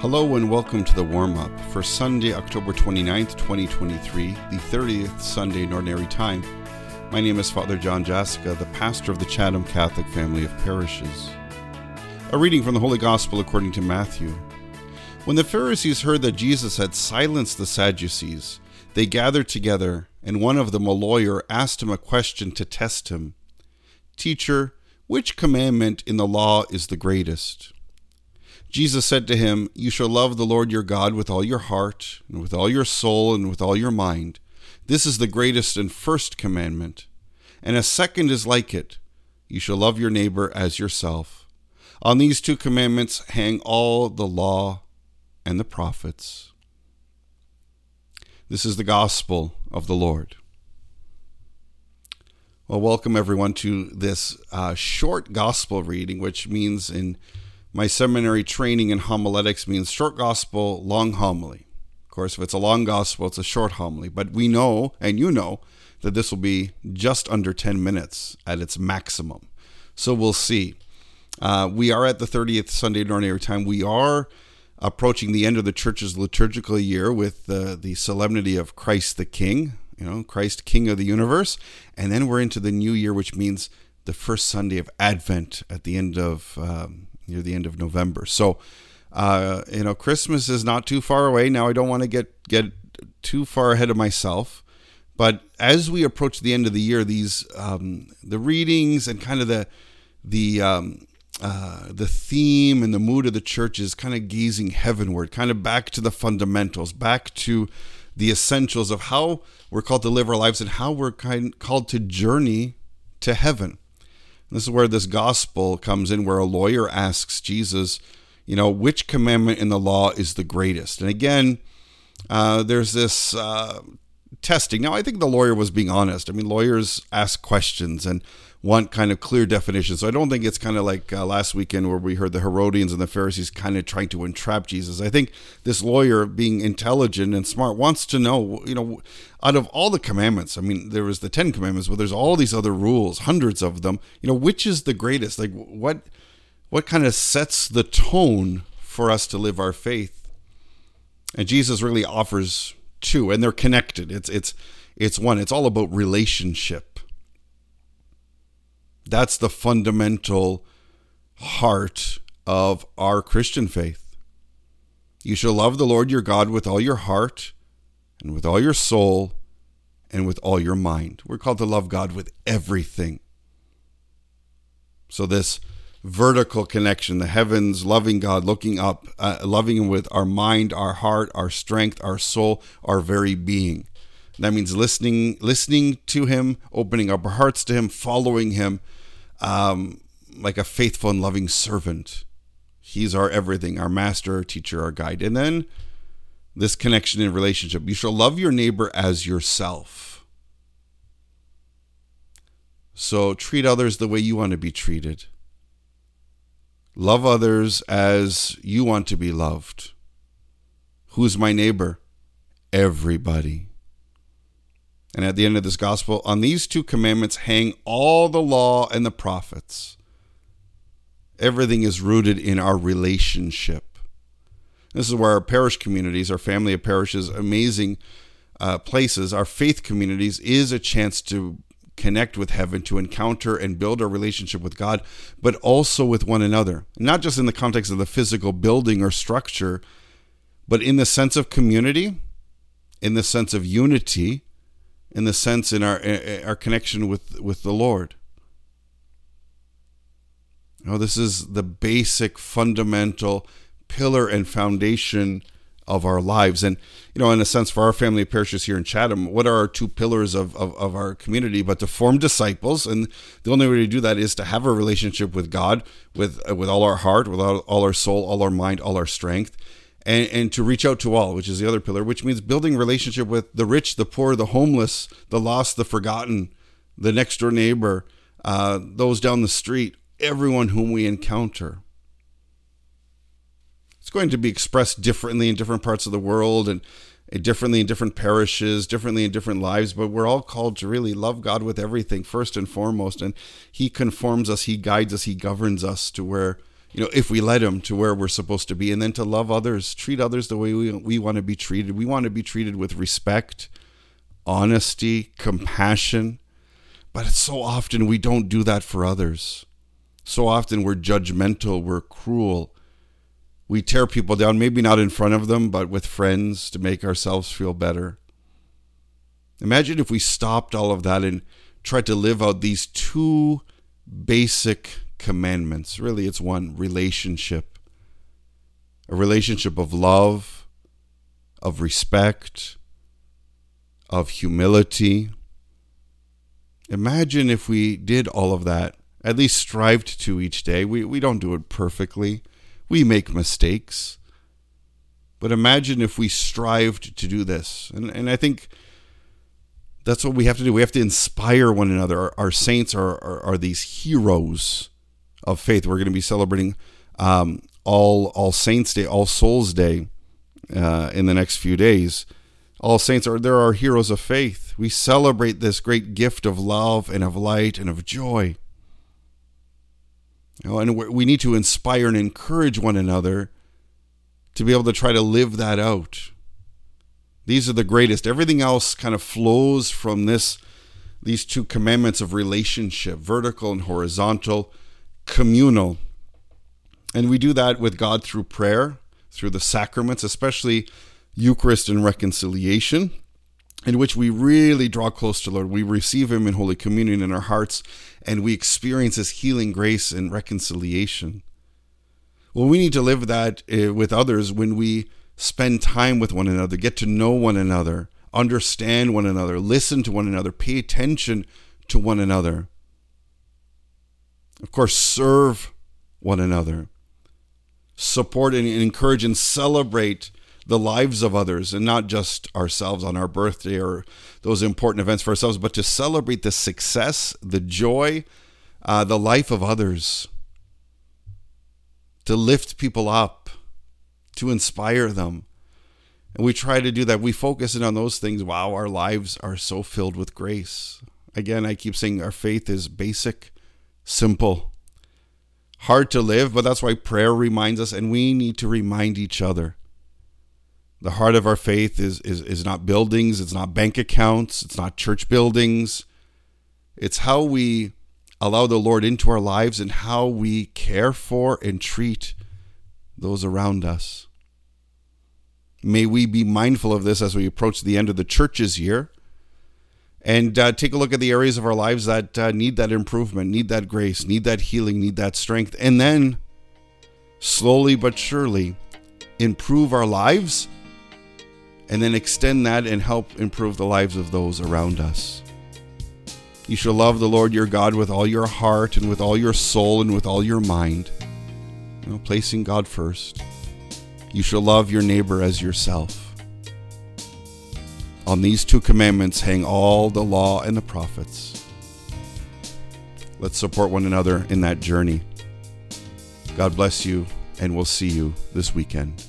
Hello and welcome to the warm up for Sunday, October 29th, 2023, the 30th Sunday in Ordinary Time. My name is Father John Jasica, the pastor of the Chatham Catholic family of parishes. A reading from the Holy Gospel according to Matthew. When the Pharisees heard that Jesus had silenced the Sadducees, they gathered together, and one of them, a lawyer, asked him a question to test him Teacher, which commandment in the law is the greatest? Jesus said to him, You shall love the Lord your God with all your heart, and with all your soul, and with all your mind. This is the greatest and first commandment. And a second is like it You shall love your neighbor as yourself. On these two commandments hang all the law and the prophets. This is the gospel of the Lord. Well, welcome everyone to this uh, short gospel reading, which means in my seminary training in homiletics means short gospel, long homily. Of course, if it's a long gospel, it's a short homily. But we know, and you know, that this will be just under 10 minutes at its maximum. So we'll see. Uh, we are at the 30th Sunday in Ordinary Time. We are approaching the end of the church's liturgical year with uh, the solemnity of Christ the King, you know, Christ King of the universe. And then we're into the new year, which means the first Sunday of Advent at the end of um, near the end of November. So, uh, you know, Christmas is not too far away. Now, I don't want to get get too far ahead of myself, but as we approach the end of the year, these um, the readings and kind of the the um, uh, the theme and the mood of the church is kind of gazing heavenward, kind of back to the fundamentals, back to the essentials of how we're called to live our lives and how we're kind called to journey to heaven. This is where this gospel comes in, where a lawyer asks Jesus, you know, which commandment in the law is the greatest? And again, uh, there's this uh, testing. Now, I think the lawyer was being honest. I mean, lawyers ask questions and want kind of clear definitions. So I don't think it's kind of like uh, last weekend where we heard the Herodians and the Pharisees kind of trying to entrap Jesus. I think this lawyer, being intelligent and smart, wants to know, you know, out of all the commandments, I mean, there was the Ten Commandments, but there's all these other rules, hundreds of them. You know, which is the greatest? Like, what, what kind of sets the tone for us to live our faith? And Jesus really offers two, and they're connected. It's it's it's one. It's all about relationship that's the fundamental heart of our Christian faith. You shall love the Lord your God with all your heart and with all your soul and with all your mind. We're called to love God with everything. So, this vertical connection, the heavens, loving God, looking up, uh, loving Him with our mind, our heart, our strength, our soul, our very being. That means listening, listening to Him, opening up our hearts to Him, following Him, um, like a faithful and loving servant. He's our everything, our master, our teacher, our guide. And then this connection and relationship. You shall love your neighbor as yourself. So treat others the way you want to be treated. Love others as you want to be loved. Who's my neighbor? Everybody. And at the end of this gospel, on these two commandments hang all the law and the prophets. Everything is rooted in our relationship. This is where our parish communities, our family of parishes, amazing uh, places, our faith communities, is a chance to connect with heaven, to encounter and build a relationship with God, but also with one another. Not just in the context of the physical building or structure, but in the sense of community, in the sense of unity, in the sense in our our connection with with the Lord. Oh, this is the basic, fundamental pillar and foundation of our lives. And, you know, in a sense, for our family of parishes here in Chatham, what are our two pillars of, of, of, our community but to form disciples? And the only way to do that is to have a relationship with God with, with all our heart, with all, all our soul, all our mind, all our strength and, and to reach out to all, which is the other pillar, which means building relationship with the rich, the poor, the homeless, the lost, the forgotten, the next door neighbor, uh, those down the street, everyone whom we encounter. It's going to be expressed differently in different parts of the world and differently in different parishes, differently in different lives, but we're all called to really love God with everything, first and foremost. And He conforms us, He guides us, He governs us to where you know, if we let Him to where we're supposed to be, and then to love others, treat others the way we, we want to be treated. We want to be treated with respect, honesty, compassion. But so often we don't do that for others. So often we're judgmental, we're cruel. We tear people down, maybe not in front of them, but with friends to make ourselves feel better. Imagine if we stopped all of that and tried to live out these two basic commandments. Really, it's one relationship a relationship of love, of respect, of humility. Imagine if we did all of that, at least strived to each day. We, we don't do it perfectly, we make mistakes. But imagine if we strived to do this. And, and I think that's what we have to do. We have to inspire one another. Our, our saints are, are, are, these heroes of faith. We're going to be celebrating um, all All Saints Day, All Souls Day uh, in the next few days. All saints are there are heroes of faith. We celebrate this great gift of love and of light and of joy. You know, and we need to inspire and encourage one another to be able to try to live that out. These are the greatest. Everything else kind of flows from this these two commandments of relationship, vertical and horizontal, communal. And we do that with God through prayer, through the sacraments, especially Eucharist and reconciliation, in which we really draw close to Lord. We receive Him in Holy Communion in our hearts, and we experience His healing grace and reconciliation. Well, we need to live that uh, with others when we spend time with one another, get to know one another, understand one another, listen to one another, pay attention to one another. Of course, serve one another, support and encourage and celebrate the lives of others and not just ourselves on our birthday or those important events for ourselves, but to celebrate the success, the joy, uh, the life of others, to lift people up, to inspire them. And we try to do that. We focus in on those things. Wow, our lives are so filled with grace. Again, I keep saying our faith is basic, simple, hard to live, but that's why prayer reminds us, and we need to remind each other the heart of our faith is, is, is not buildings, it's not bank accounts, it's not church buildings. It's how we allow the Lord into our lives and how we care for and treat those around us. May we be mindful of this as we approach the end of the church's year and uh, take a look at the areas of our lives that uh, need that improvement, need that grace, need that healing, need that strength, and then slowly but surely improve our lives and then extend that and help improve the lives of those around us. You shall love the Lord your God with all your heart and with all your soul and with all your mind, you know, placing God first. You shall love your neighbor as yourself. On these two commandments hang all the law and the prophets. Let's support one another in that journey. God bless you, and we'll see you this weekend.